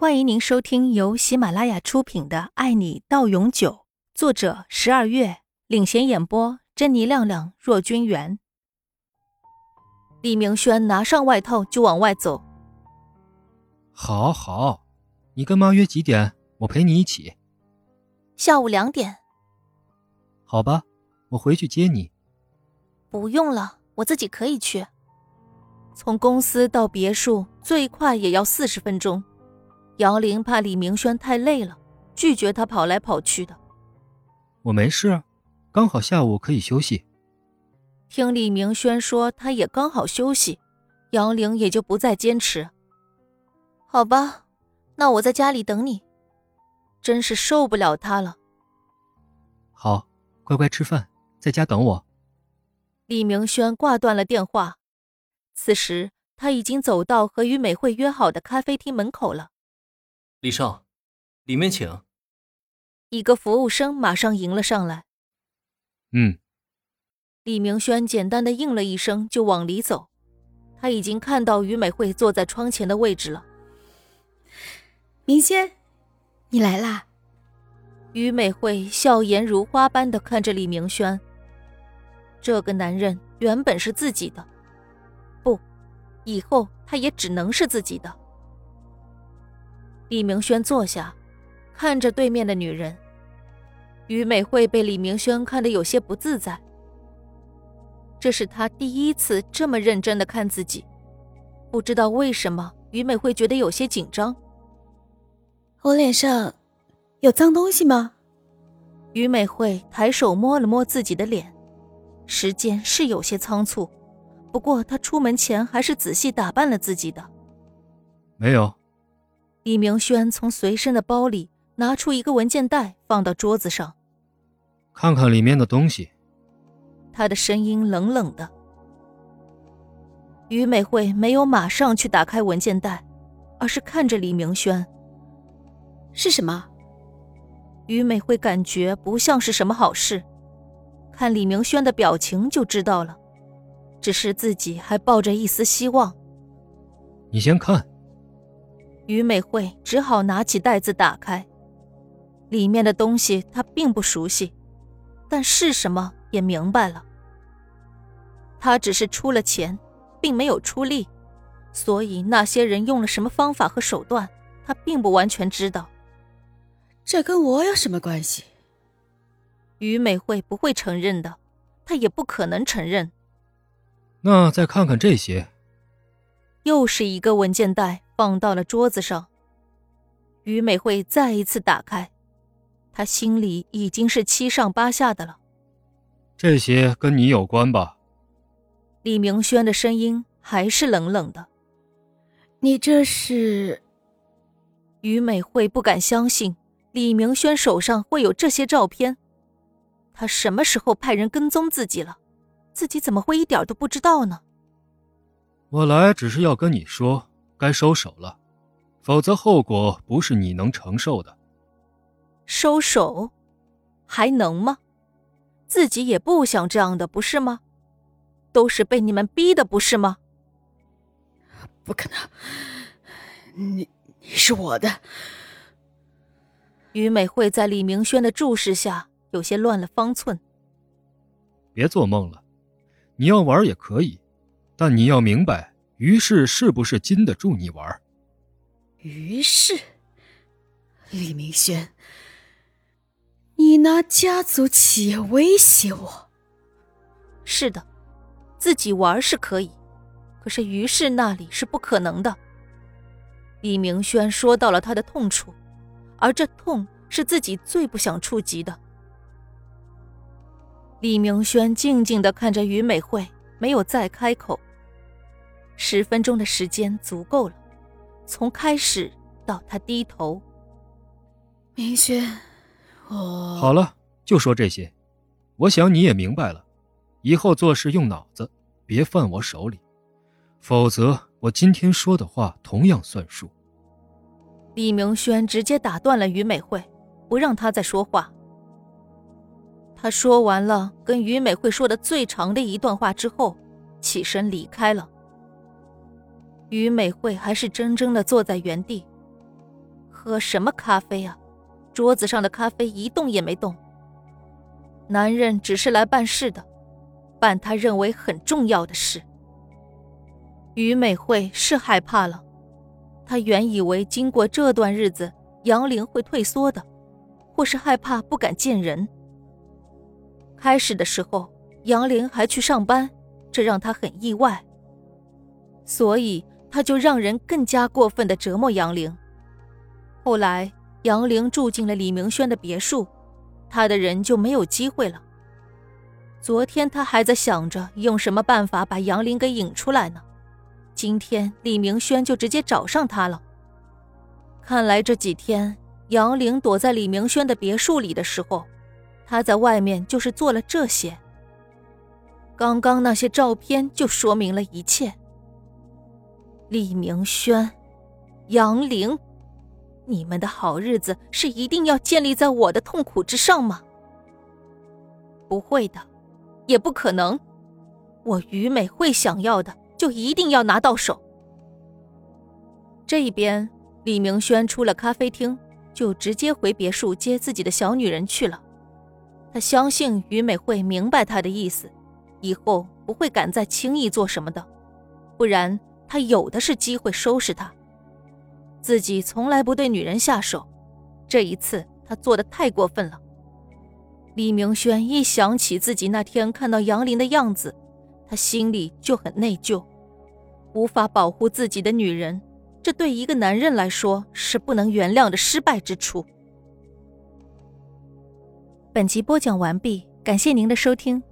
欢迎您收听由喜马拉雅出品的《爱你到永久》，作者十二月领衔演播，珍妮、亮亮、若君元。李明轩拿上外套就往外走。好好，你跟妈约几点？我陪你一起。下午两点。好吧，我回去接你。不用了，我自己可以去。从公司到别墅最快也要四十分钟。杨玲怕李明轩太累了，拒绝他跑来跑去的。我没事，刚好下午可以休息。听李明轩说他也刚好休息，杨玲也就不再坚持。好吧，那我在家里等你。真是受不了他了。好，乖乖吃饭，在家等我。李明轩挂断了电话。此时他已经走到和于美惠约好的咖啡厅门口了。李少，里面请。一个服务生马上迎了上来。嗯。李明轩简单的应了一声，就往里走。他已经看到于美惠坐在窗前的位置了。明轩，你来啦。于美惠笑颜如花般的看着李明轩。这个男人原本是自己的，不，以后他也只能是自己的。李明轩坐下，看着对面的女人。于美惠被李明轩看得有些不自在。这是他第一次这么认真的看自己，不知道为什么，于美惠觉得有些紧张。我脸上有脏东西吗？于美惠抬手摸了摸自己的脸，时间是有些仓促，不过她出门前还是仔细打扮了自己的。没有。李明轩从随身的包里拿出一个文件袋，放到桌子上。看看里面的东西。他的声音冷冷的。于美惠没有马上去打开文件袋，而是看着李明轩。是什么？于美惠感觉不像是什么好事，看李明轩的表情就知道了。只是自己还抱着一丝希望。你先看。于美惠只好拿起袋子打开，里面的东西她并不熟悉，但是什么也明白了。她只是出了钱，并没有出力，所以那些人用了什么方法和手段，她并不完全知道。这跟我有什么关系？于美惠不会承认的，她也不可能承认。那再看看这些，又是一个文件袋。放到了桌子上。于美惠再一次打开，她心里已经是七上八下的了。这些跟你有关吧？李明轩的声音还是冷冷的。你这是？于美惠不敢相信李明轩手上会有这些照片。他什么时候派人跟踪自己了？自己怎么会一点都不知道呢？我来只是要跟你说。该收手了，否则后果不是你能承受的。收手，还能吗？自己也不想这样的，不是吗？都是被你们逼的，不是吗？不可能，你你是我的。于美惠在李明轩的注视下，有些乱了方寸。别做梦了，你要玩也可以，但你要明白。于是，是不是禁得住你玩？于是，李明轩，你拿家族企业威胁我？是的，自己玩是可以，可是于氏那里是不可能的。李明轩说到了他的痛处，而这痛是自己最不想触及的。李明轩静静的看着于美惠，没有再开口。十分钟的时间足够了，从开始到他低头。明轩，我好了，就说这些。我想你也明白了，以后做事用脑子，别犯我手里，否则我今天说的话同样算数。李明轩直接打断了于美惠，不让她再说话。他说完了跟于美惠说的最长的一段话之后，起身离开了。于美惠还是怔怔的坐在原地，喝什么咖啡啊？桌子上的咖啡一动也没动。男人只是来办事的，办他认为很重要的事。于美惠是害怕了，她原以为经过这段日子，杨玲会退缩的，或是害怕不敢见人。开始的时候，杨玲还去上班，这让她很意外。所以，他就让人更加过分的折磨杨玲。后来，杨玲住进了李明轩的别墅，他的人就没有机会了。昨天他还在想着用什么办法把杨玲给引出来呢，今天李明轩就直接找上他了。看来这几天杨玲躲在李明轩的别墅里的时候，他在外面就是做了这些。刚刚那些照片就说明了一切。李明轩，杨玲，你们的好日子是一定要建立在我的痛苦之上吗？不会的，也不可能。我于美惠想要的，就一定要拿到手。这一边，李明轩出了咖啡厅，就直接回别墅接自己的小女人去了。他相信于美惠明白他的意思，以后不会敢再轻易做什么的，不然。他有的是机会收拾他。自己从来不对女人下手，这一次他做的太过分了。李明轩一想起自己那天看到杨林的样子，他心里就很内疚，无法保护自己的女人，这对一个男人来说是不能原谅的失败之处。本集播讲完毕，感谢您的收听。